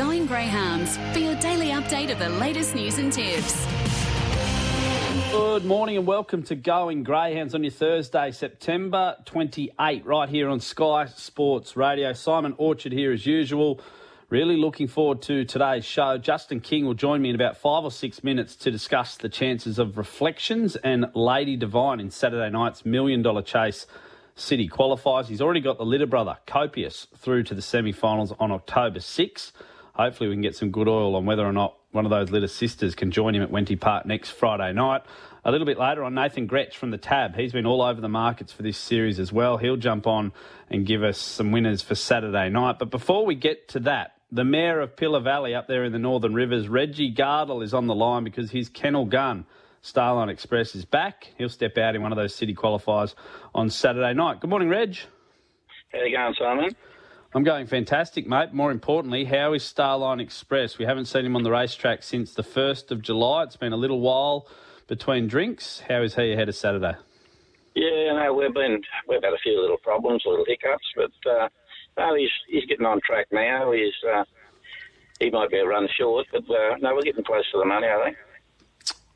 Going Greyhounds for your daily update of the latest news and tips. Good morning and welcome to Going Greyhounds on your Thursday, September 28, right here on Sky Sports Radio. Simon Orchard here as usual. Really looking forward to today's show. Justin King will join me in about five or six minutes to discuss the chances of Reflections and Lady Divine in Saturday night's million dollar chase. City qualifies. He's already got the litter brother, Copious, through to the semi finals on October 6. Hopefully, we can get some good oil on whether or not one of those little sisters can join him at Wenty Park next Friday night. A little bit later on, Nathan Grech from the Tab. He's been all over the markets for this series as well. He'll jump on and give us some winners for Saturday night. But before we get to that, the Mayor of Pillar Valley up there in the Northern Rivers, Reggie Gardell, is on the line because his kennel gun, Starline Express, is back. He'll step out in one of those city qualifiers on Saturday night. Good morning, Reg. How you going, Simon? I'm going fantastic, mate. More importantly, how is Starline Express? We haven't seen him on the racetrack since the 1st of July. It's been a little while between drinks. How is he ahead of Saturday? Yeah, no, we've been we've had a few little problems, little hiccups, but uh, no, he's he's getting on track now. He's uh, he might be a run short, but uh, no, we're getting close to the money, I think.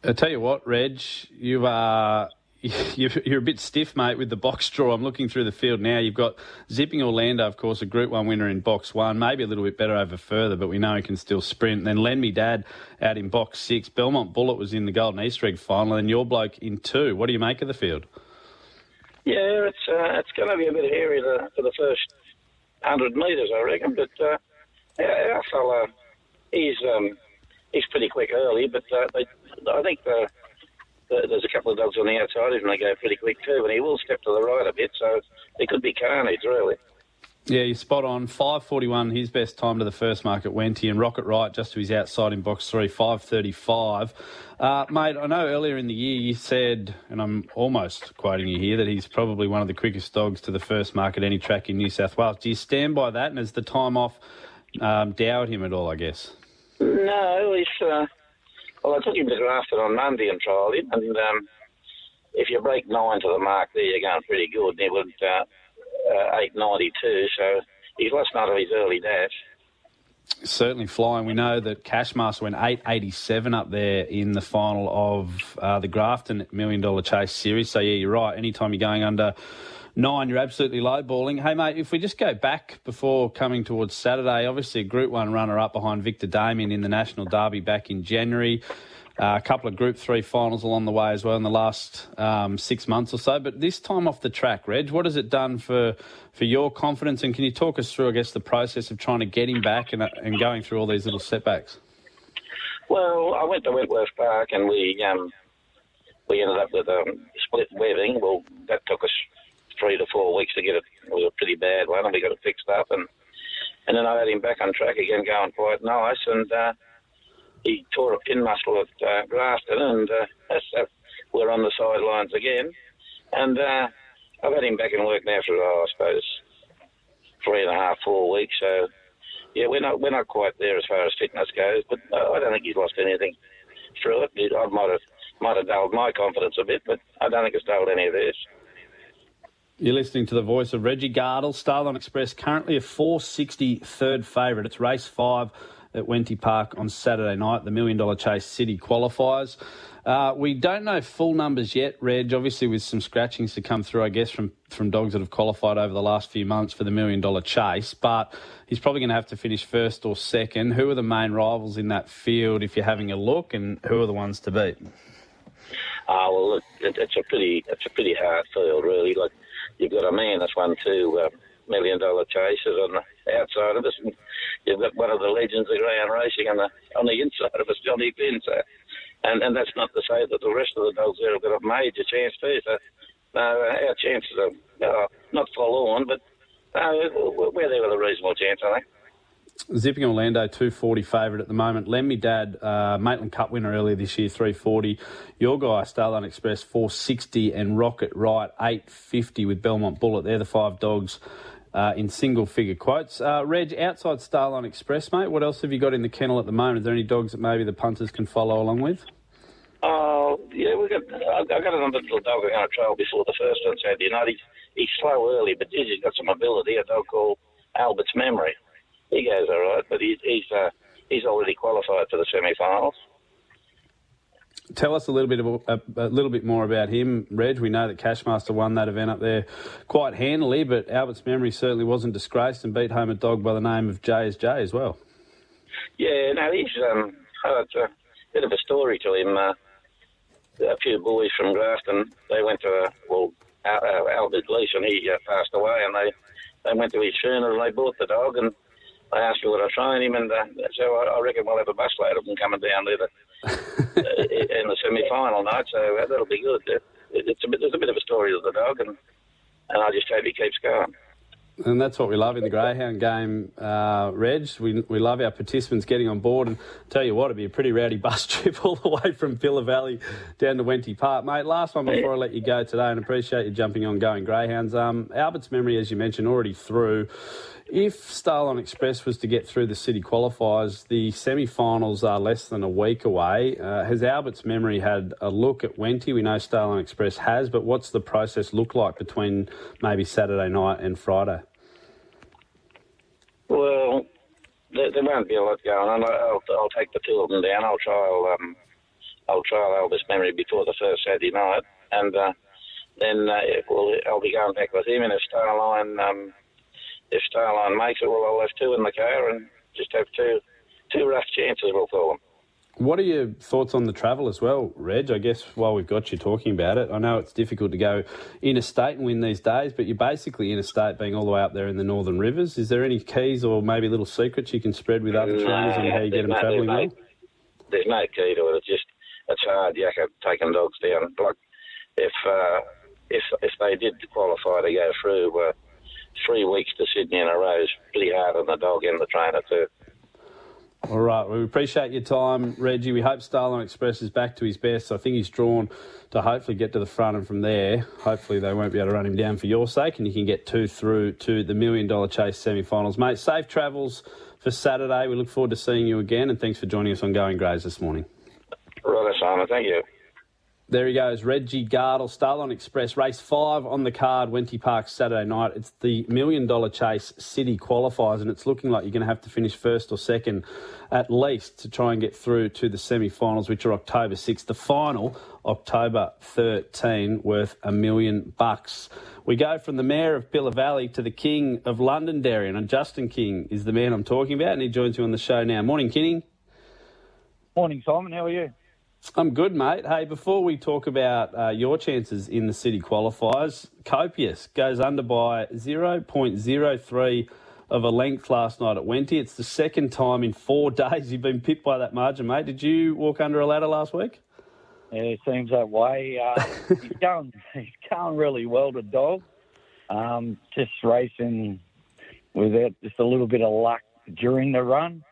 I tell you what, Reg, you are. You're a bit stiff, mate, with the box draw. I'm looking through the field now. You've got Zipping Orlando, of course, a Group 1 winner in box 1, maybe a little bit better over further, but we know he can still sprint. Then Lend Me Dad out in box 6. Belmont Bullet was in the Golden Easter egg final, and your bloke in 2. What do you make of the field? Yeah, it's uh, it's going to be a bit hairy the, for the first 100 metres, I reckon, but uh, our fella, he's, um, he's pretty quick early, but uh, they, I think the there's a couple of dogs on the outside and they go pretty quick too, and he will step to the right a bit, so it could be carnage, really. Yeah, you're spot on. 5.41, his best time to the first mark at Wenty, and Rocket Right just to his outside in box three, 5.35. Uh, mate, I know earlier in the year you said, and I'm almost quoting you here, that he's probably one of the quickest dogs to the first market any track in New South Wales. Do you stand by that, and has the time off um, dowered him at all, I guess? No, he's. Uh well, I took him to Grafton on Monday and trialled him, and um, if you break nine to the mark there, you're going pretty good. And he went uh, uh, 8.92, so he's lost none of his early dash. Certainly flying. We know that Cashmaster went 887 up there in the final of uh, the Grafton Million Dollar Chase Series. So, yeah, you're right. Anytime you're going under nine, you're absolutely lowballing. Hey, mate, if we just go back before coming towards Saturday, obviously a Group 1 runner up behind Victor Damien in the National Derby back in January. Uh, a couple of Group 3 finals along the way as well in the last um, six months or so. But this time off the track, Reg, what has it done for, for your confidence? And can you talk us through, I guess, the process of trying to get him back and, and going through all these little setbacks? Well, I went to Wentworth Park and we um, we ended up with um, split webbing. Well, that took us three to four weeks to get it. It was a pretty bad one, and we got it fixed up. And and then I had him back on track again, going quite nice. And uh, he tore a pin muscle at uh, Grafton, and uh, uh, we're on the sidelines again. And uh, I've had him back in work now for, oh, I suppose, three and a half, four weeks. So yeah, we're not we're not quite there as far as fitness goes, but uh, I don't think he's lost anything through it. I might have might have dulled my confidence a bit, but I don't think it's dulled any of this. You're listening to the voice of Reggie Gardell, Starline Express, currently a 460 third favourite. It's race five at Wenty Park on Saturday night, the Million Dollar Chase City qualifiers. Uh, we don't know full numbers yet, Reg, obviously with some scratchings to come through, I guess, from, from dogs that have qualified over the last few months for the Million Dollar Chase, but he's probably going to have to finish first or second. Who are the main rivals in that field if you're having a look, and who are the ones to beat? Uh, well, look, it, it's a pretty, it's a pretty hard field, really. Like you've got a man that's won two uh, million dollar chases on the outside of us, and you've got one of the legends of ground racing on the on the inside of us, Johnny Finn. So, and and that's not to say that the rest of the dogs there have got a major chance too. So, no, our chances are uh, not full on, but we're there with a reasonable chance, I think. Zipping Orlando, 240 favourite at the moment. Lend Me Dad, uh, Maitland Cup winner earlier this year, 340. Your guy, Starline Express, 460. And Rocket Right, 850 with Belmont Bullet. They're the five dogs uh, in single figure quotes. Uh, Reg, outside Starline Express, mate, what else have you got in the kennel at the moment? Are there any dogs that maybe the punters can follow along with? Oh, yeah, we got. I got another little dog I'm going to trial before the first on Saturday night. He's, he's slow early, but he's got some ability. A dog called Albert's Memory he goes all right, but he, he's uh, he's already qualified for the semi-finals. Tell us a little bit of, a, a, little bit more about him, Reg. We know that Cashmaster won that event up there quite handily, but Albert's memory certainly wasn't disgraced and beat home a dog by the name of J as J as well. Yeah, no, he's um, oh, it's a bit of a story to him. Uh, a few boys from Grafton, they went to a, well, Albert Gleason, he uh, passed away, and they they went to his funeral and they bought the dog and they asked me would I train him, and uh, so I, I reckon we'll have a busload of them coming down there uh, in the semi-final night. So uh, that'll be good. It, it's a bit, there's a bit of a story of the dog, and and I just hope he keeps going. And that's what we love in the greyhound game, uh, Reg. We, we love our participants getting on board. And tell you what, it'd be a pretty rowdy bus trip all the way from Pillar Valley down to Wenty Park, mate. Last one before I let you go today, and appreciate you jumping on going greyhounds. Um, Albert's memory, as you mentioned, already through. If Starline Express was to get through the city qualifiers, the semi-finals are less than a week away. Uh, has Albert's memory had a look at Wenty? We know Starline Express has, but what's the process look like between maybe Saturday night and Friday? Well, there, there won't be a lot going on. I'll, I'll take the two of them down. I'll trial, um, I'll trial Albert's memory before the first Saturday night, and uh, then uh, well, I'll be going back with him. And if Starline um, if Starline makes it, well, I'll have two in the car and just have two two rough chances, we'll call them. What are your thoughts on the travel as well, Reg? I guess while we've got you talking about it, I know it's difficult to go interstate and win these days, but you're basically interstate being all the way up there in the Northern Rivers. Is there any keys or maybe little secrets you can spread with other no, trainers on how you get them no, travelling there's no, there's no key to it. It's just it's hard, yakka, taking dogs down. Like if uh, if if they did qualify to go through, uh, three weeks to Sydney in a row is pretty hard on the dog and the trainer too. All right, we appreciate your time, Reggie. We hope Starline Express is back to his best. I think he's drawn to hopefully get to the front, and from there, hopefully they won't be able to run him down for your sake, and you can get two through to the Million Dollar Chase semi-finals, mate. Safe travels for Saturday. We look forward to seeing you again, and thanks for joining us on Going Greys this morning. Right, Simon. Thank you. There he goes, Reggie Gardell, Starline Express, race five on the card, Wenty Park Saturday night. It's the million dollar chase city qualifiers, and it's looking like you're going to have to finish first or second at least to try and get through to the semi finals, which are October 6th. The final, October 13, worth a million bucks. We go from the mayor of Pillar Valley to the king of Londonderry, and Justin King is the man I'm talking about, and he joins me on the show now. Morning, Kinning. Morning, Simon. How are you? I'm good, mate. Hey, before we talk about uh, your chances in the city qualifiers, Copious goes under by 0.03 of a length last night at Wenty. It's the second time in four days you've been pipped by that margin, mate. Did you walk under a ladder last week? Yeah, it seems that way. Uh, he's going, he's going really well, the dog. Um, just racing without just a little bit of luck during the run.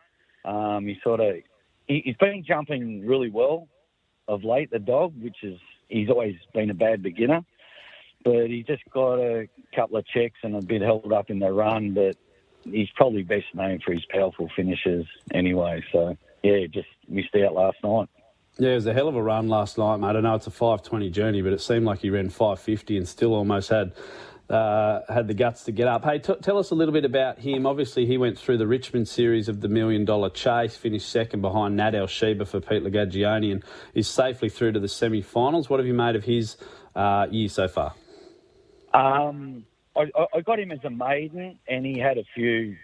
Um, he sort of he, he's been jumping really well of late, the dog, which is he's always been a bad beginner. But he just got a couple of checks and a bit held up in the run. But he's probably best known for his powerful finishes anyway. So yeah, just missed out last night. Yeah, it was a hell of a run last night, mate. I know it's a 520 journey, but it seemed like he ran 550 and still almost had uh, had the guts to get up. Hey, t- tell us a little bit about him. Obviously, he went through the Richmond series of the Million Dollar Chase, finished second behind Nat El Sheba for Pete Lagagione, and is safely through to the semi finals. What have you made of his uh, year so far? Um, I, I got him as a maiden, and he had a few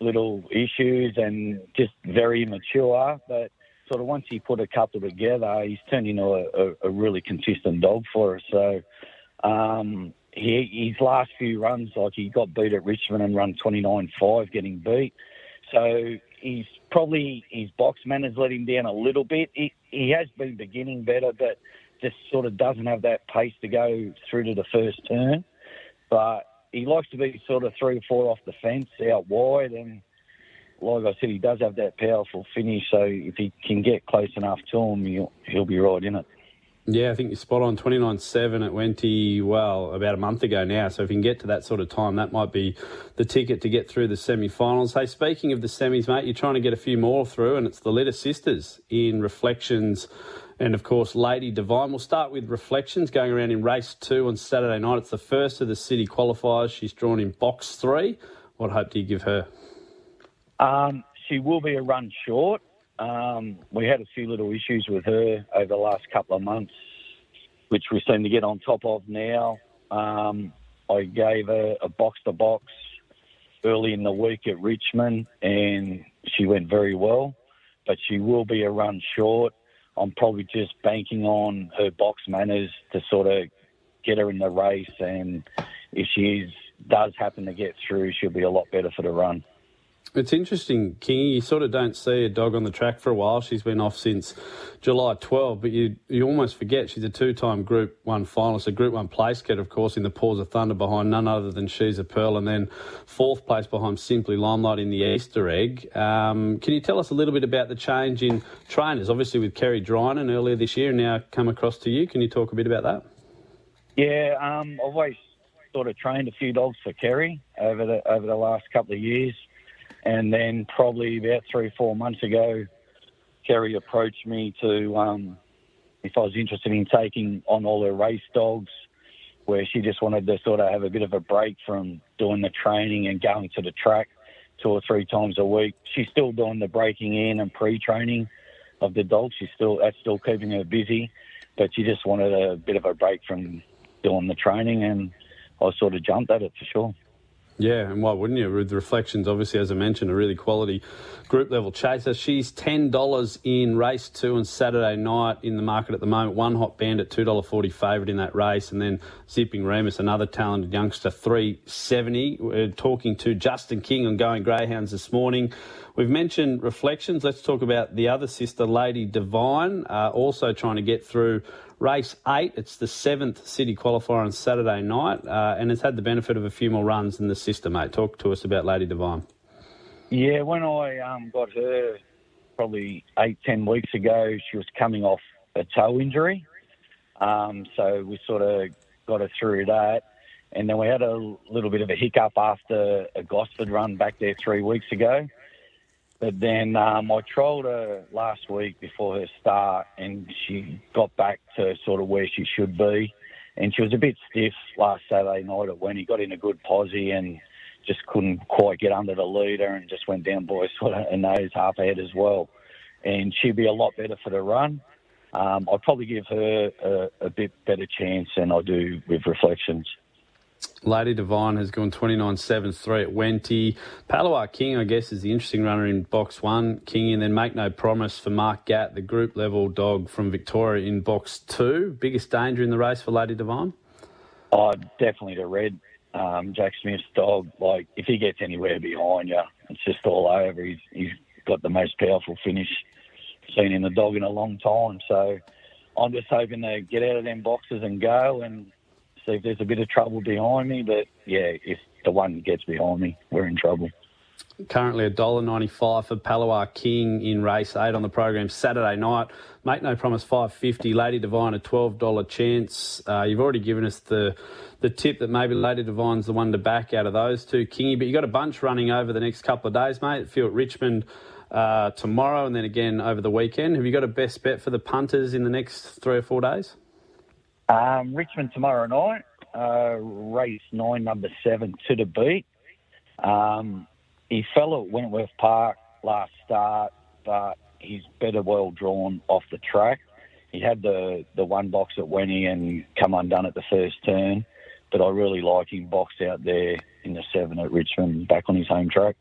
little issues and just very mature, but sort of once he put a couple together, he's turned into a, a, a really consistent dog for us. So um, he, his last few runs, like he got beat at Richmond and run 29.5, getting beat. So he's probably his box man has let him down a little bit. He, he has been beginning better, but just sort of doesn't have that pace to go through to the first turn. But he likes to be sort of three or four off the fence out wide, and like I said, he does have that powerful finish. So if he can get close enough to him, he'll, he'll be right in it. Yeah, I think you're spot on. 29.7 at Wenty, well, about a month ago now. So if you can get to that sort of time, that might be the ticket to get through the semi finals. Hey, speaking of the semis, mate, you're trying to get a few more through, and it's the Litter Sisters in Reflections and, of course, Lady Divine. We'll start with Reflections going around in race two on Saturday night. It's the first of the city qualifiers. She's drawn in box three. What hope do you give her? Um, she will be a run short. Um, we had a few little issues with her over the last couple of months, which we seem to get on top of now. Um, I gave her a box to box early in the week at Richmond, and she went very well. But she will be a run short. I'm probably just banking on her box manners to sort of get her in the race, and if she is, does happen to get through, she'll be a lot better for the run. It's interesting, Kingy. You sort of don't see a dog on the track for a while. She's been off since July 12, but you you almost forget she's a two-time Group One finalist, a Group One place get, of course, in the Paws of Thunder behind none other than She's a Pearl, and then fourth place behind Simply Limelight in the Easter Egg. Um, can you tell us a little bit about the change in trainers? Obviously, with Kerry Drynan earlier this year, and now come across to you. Can you talk a bit about that? Yeah, um, I've always sort of trained a few dogs for Kerry over the over the last couple of years. And then probably about three, or four months ago, Kerry approached me to um, if I was interested in taking on all her race dogs, where she just wanted to sort of have a bit of a break from doing the training and going to the track two or three times a week. She's still doing the breaking in and pre-training of the dogs. She's still that's still keeping her busy, but she just wanted a bit of a break from doing the training, and I sort of jumped at it for sure. Yeah, and why wouldn't you? With reflections, obviously, as I mentioned, a really quality group level chaser. She's ten dollars in race two and Saturday night in the market at the moment. One hot bandit, two dollar forty favourite in that race, and then Zipping Remus, another talented youngster, three seventy. We're talking to Justin King on Going Greyhounds this morning. We've mentioned reflections. Let's talk about the other sister, Lady Divine, uh, also trying to get through Race eight, it's the seventh city qualifier on Saturday night, uh, and it's had the benefit of a few more runs in the system, mate. Talk to us about Lady Divine. Yeah, when I um, got her probably eight, ten weeks ago, she was coming off a toe injury. Um, so we sort of got her through that. And then we had a little bit of a hiccup after a Gosford run back there three weeks ago. But then um, I trolled her last week before her start, and she got back to sort of where she should be. And she was a bit stiff last Saturday night when he got in a good posse and just couldn't quite get under the leader and just went down by sort of a nose half ahead as well. And she'd be a lot better for the run. Um, I'd probably give her a, a bit better chance than I do with reflections. Lady Divine has gone 29 7 3 at Wenty. Palawa King, I guess, is the interesting runner in box one. King, and then Make No Promise for Mark Gatt, the group level dog from Victoria in box two. Biggest danger in the race for Lady Divine? Oh, definitely the red. Um, Jack Smith's dog, like, if he gets anywhere behind you, it's just all over. He's, he's got the most powerful finish seen in the dog in a long time. So I'm just hoping to get out of them boxes and go and if there's a bit of trouble behind me. But yeah, if the one gets behind me, we're in trouble. Currently a dollar ninety-five for Palawa King in race eight on the program Saturday night. Make no promise 550. Lady Divine a $12 chance. Uh, you've already given us the the tip that maybe Lady Divine's the one to back out of those two, Kingy. But you've got a bunch running over the next couple of days, mate. Feel at Richmond uh, tomorrow and then again over the weekend. Have you got a best bet for the punters in the next three or four days? Um, Richmond tomorrow night, uh, race nine, number seven, to the beat. Um, he fell at Wentworth Park last start, but he's better well drawn off the track. He had the, the one box at Wenny and come undone at the first turn, but I really like him boxed out there in the seven at Richmond, back on his home track.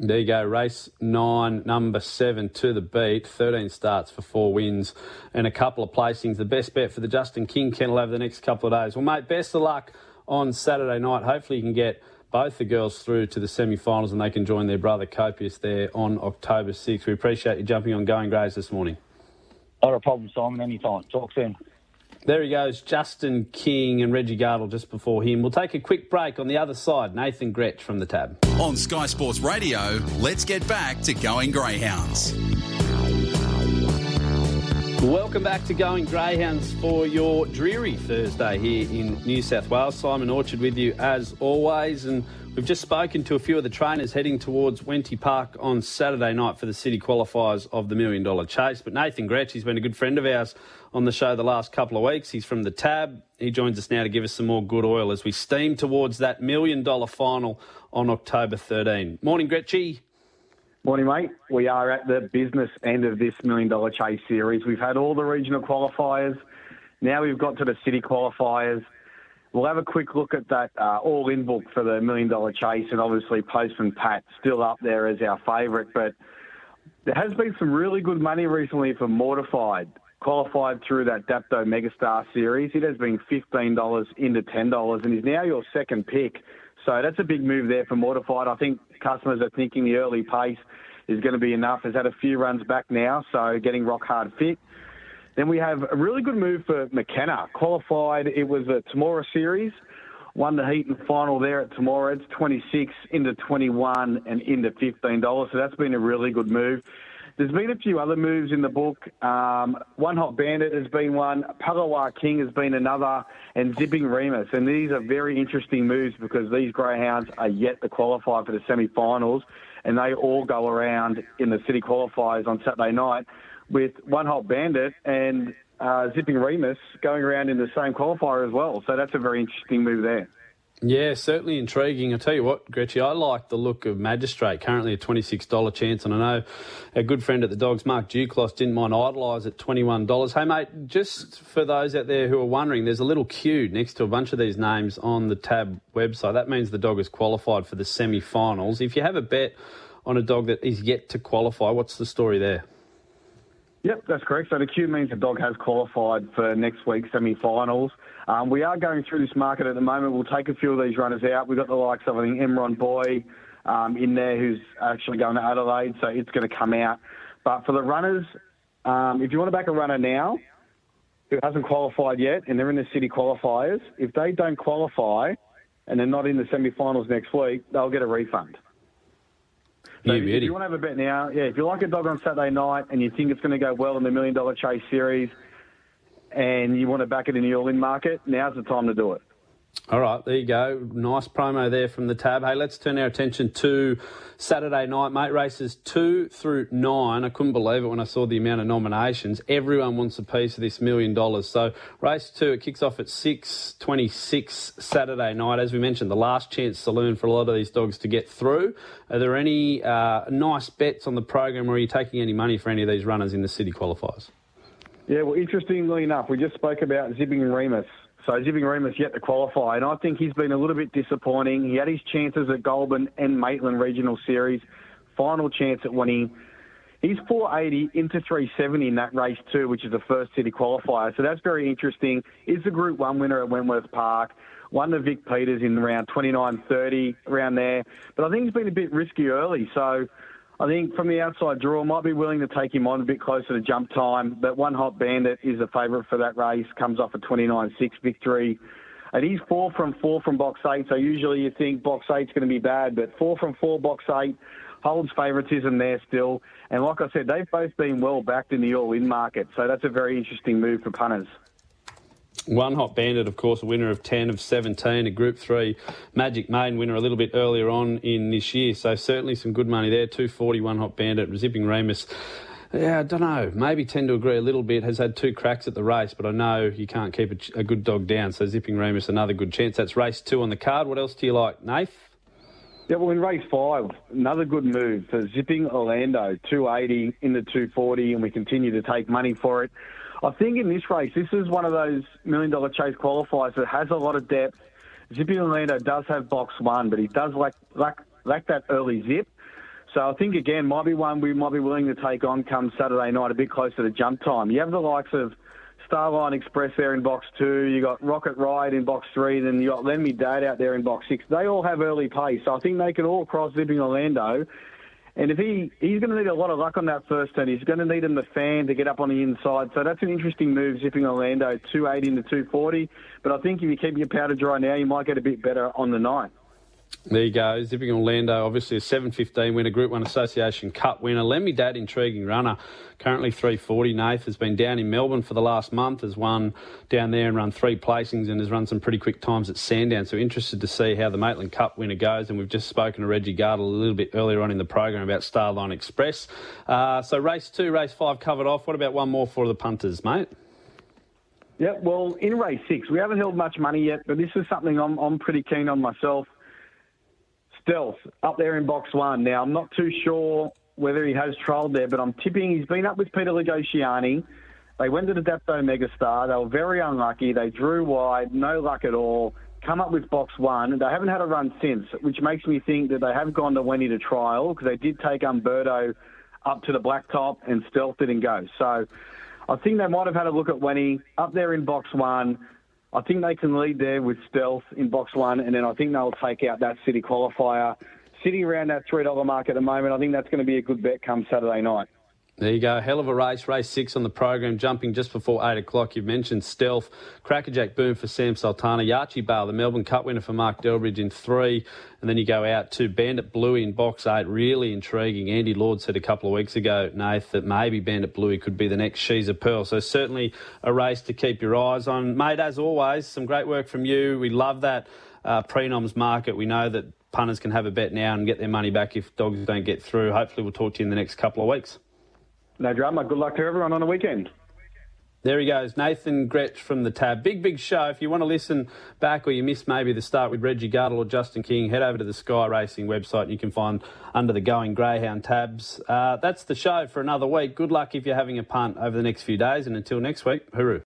There you go, race nine, number seven to the beat. 13 starts for four wins and a couple of placings. The best bet for the Justin King kennel over the next couple of days. Well, mate, best of luck on Saturday night. Hopefully, you can get both the girls through to the semi finals and they can join their brother Copious there on October 6th. We appreciate you jumping on Going Greys this morning. Not a problem, Simon. Anytime. Talk soon. There he goes, Justin King and Reggie Gardell just before him. We'll take a quick break on the other side. Nathan Grech from the tab. On Sky Sports Radio, let's get back to Going Greyhounds. Welcome back to Going Greyhounds for your dreary Thursday here in New South Wales. Simon Orchard with you as always, and we've just spoken to a few of the trainers heading towards Wenty Park on Saturday night for the city qualifiers of the Million Dollar Chase. But Nathan Grech, he's been a good friend of ours on the show the last couple of weeks. He's from the Tab. He joins us now to give us some more good oil as we steam towards that Million Dollar final on October 13. Morning, Gretchy. Morning, mate. We are at the business end of this Million Dollar Chase series. We've had all the regional qualifiers. Now we've got to the city qualifiers. We'll have a quick look at that uh, all-in book for the Million Dollar Chase, and obviously Postman Pat still up there as our favourite. But there has been some really good money recently for Mortified, qualified through that Dapto Megastar series. It has been $15 into $10 and is now your second pick. So that's a big move there for Mortified. I think customers are thinking the early pace is going to be enough. Has had a few runs back now, so getting rock hard fit. Then we have a really good move for McKenna. Qualified, it was a Temora series. Won the heat and final there at Temora. It's 26 into 21 and into $15. So that's been a really good move. There's been a few other moves in the book. Um, one Hot Bandit has been one. Palawa King has been another, and Zipping Remus. And these are very interesting moves because these greyhounds are yet to qualify for the semi-finals, and they all go around in the city qualifiers on Saturday night with One Hot Bandit and uh, Zipping Remus going around in the same qualifier as well. So that's a very interesting move there. Yeah, certainly intriguing. I tell you what, Gretchy, I like the look of Magistrate, currently a $26 chance. And I know a good friend at the Dogs, Mark Duclos, didn't mind Idolise at $21. Hey, mate, just for those out there who are wondering, there's a little queue next to a bunch of these names on the tab website. That means the dog is qualified for the semi finals. If you have a bet on a dog that is yet to qualify, what's the story there? Yep, that's correct. So the queue means the dog has qualified for next week's semi-finals. Um, we are going through this market at the moment. We'll take a few of these runners out. We've got the likes of, I think, Emron Boy um, in there who's actually going to Adelaide, so it's going to come out. But for the runners, um, if you want to back a runner now who hasn't qualified yet and they're in the city qualifiers, if they don't qualify and they're not in the semi-finals next week, they'll get a refund. So if, if you want to have a bet now, yeah, if you like a dog on Saturday night and you think it's going to go well in the Million Dollar Chase Series and you want to back it in the all-in market, now's the time to do it. All right, there you go. Nice promo there from the tab. Hey, let's turn our attention to Saturday night, mate. Races two through nine. I couldn't believe it when I saw the amount of nominations. Everyone wants a piece of this million dollars. So race two, it kicks off at six twenty-six Saturday night. As we mentioned, the last chance saloon for a lot of these dogs to get through. Are there any uh, nice bets on the program, or are you taking any money for any of these runners in the city qualifiers? Yeah, well, interestingly enough, we just spoke about Zipping Remus. So Zipping Remus yet to qualify, and I think he's been a little bit disappointing. He had his chances at Goulburn and Maitland Regional Series, final chance at winning. He's 480 into 370 in that race too, which is the first city qualifier. So that's very interesting. Is the Group One winner at Wentworth Park. Won the Vic Peters in around 29.30 around there, but I think he's been a bit risky early. So I think from the outside draw, might be willing to take him on a bit closer to jump time. But One Hot Bandit is a favourite for that race, comes off a 29-6 victory. And he's four from four from box eight, so usually you think box eight's going to be bad, but four from four box eight holds favouritism there still. And like I said, they've both been well backed in the all-in market, so that's a very interesting move for punters. One Hot Bandit, of course, a winner of 10 of 17, a Group 3 Magic Maiden winner a little bit earlier on in this year. So certainly some good money there. 240 One Hot Bandit, Zipping Remus. Yeah, I don't know. Maybe tend to agree a little bit. Has had two cracks at the race, but I know you can't keep a, a good dog down. So Zipping Remus, another good chance. That's race two on the card. What else do you like, Nath? Yeah, well, in race five, another good move for Zipping Orlando, 280 in the 240, and we continue to take money for it. I think in this race, this is one of those million dollar chase qualifiers that has a lot of depth. Zippy Orlando does have box one, but he does lack, lack, lack that early zip. So I think, again, might be one we might be willing to take on come Saturday night, a bit closer to jump time. You have the likes of Starline Express there in box two. You got Rocket Ride in box three. Then you got Lend Me Dad out there in box six. They all have early pace. So I think they can all cross Zipping Orlando and if he he's going to need a lot of luck on that first turn, he's going to need him the fan to get up on the inside. So that's an interesting move, zipping Orlando 280 into 240. But I think if you keep your powder dry now, you might get a bit better on the night. There you go. Zipping Orlando, obviously a 7.15 winner, Group 1 Association Cup winner. Lend Me Dad, intriguing runner. Currently 340. Nath has been down in Melbourne for the last month, has won down there and run three placings and has run some pretty quick times at Sandown. So interested to see how the Maitland Cup winner goes. And we've just spoken to Reggie Gardell a little bit earlier on in the program about Starline Express. Uh, so race two, race five covered off. What about one more for the punters, mate? Yeah, well, in race six, we haven't held much money yet, but this is something I'm, I'm pretty keen on myself. Stealth up there in box one. Now, I'm not too sure whether he has trialled there, but I'm tipping he's been up with Peter Lagociani. They went to the Dapto Megastar. They were very unlucky. They drew wide, no luck at all. Come up with box one. They haven't had a run since, which makes me think that they have gone to Wenny to trial because they did take Umberto up to the blacktop and stealth didn't go. So I think they might have had a look at Wenny up there in box one. I think they can lead there with stealth in box one, and then I think they'll take out that city qualifier. Sitting around that $3 mark at the moment, I think that's going to be a good bet come Saturday night. There you go. Hell of a race. Race six on the program, jumping just before eight o'clock. You've mentioned Stealth, Crackerjack Boom for Sam Sultana, Yachi Bale, the Melbourne Cup winner for Mark Delbridge in three. And then you go out to Bandit Bluey in box eight. Really intriguing. Andy Lord said a couple of weeks ago, Nath, that maybe Bandit Bluey could be the next She's a Pearl. So certainly a race to keep your eyes on. Mate, as always, some great work from you. We love that uh, prenoms market. We know that punters can have a bet now and get their money back if dogs don't get through. Hopefully we'll talk to you in the next couple of weeks. No drama. Good luck to everyone on the weekend. There he goes, Nathan Grech from the tab. Big, big show. If you want to listen back or you missed maybe the start with Reggie Gardell or Justin King, head over to the Sky Racing website and you can find under the Going Greyhound tabs. Uh, that's the show for another week. Good luck if you're having a punt over the next few days, and until next week, hooroo.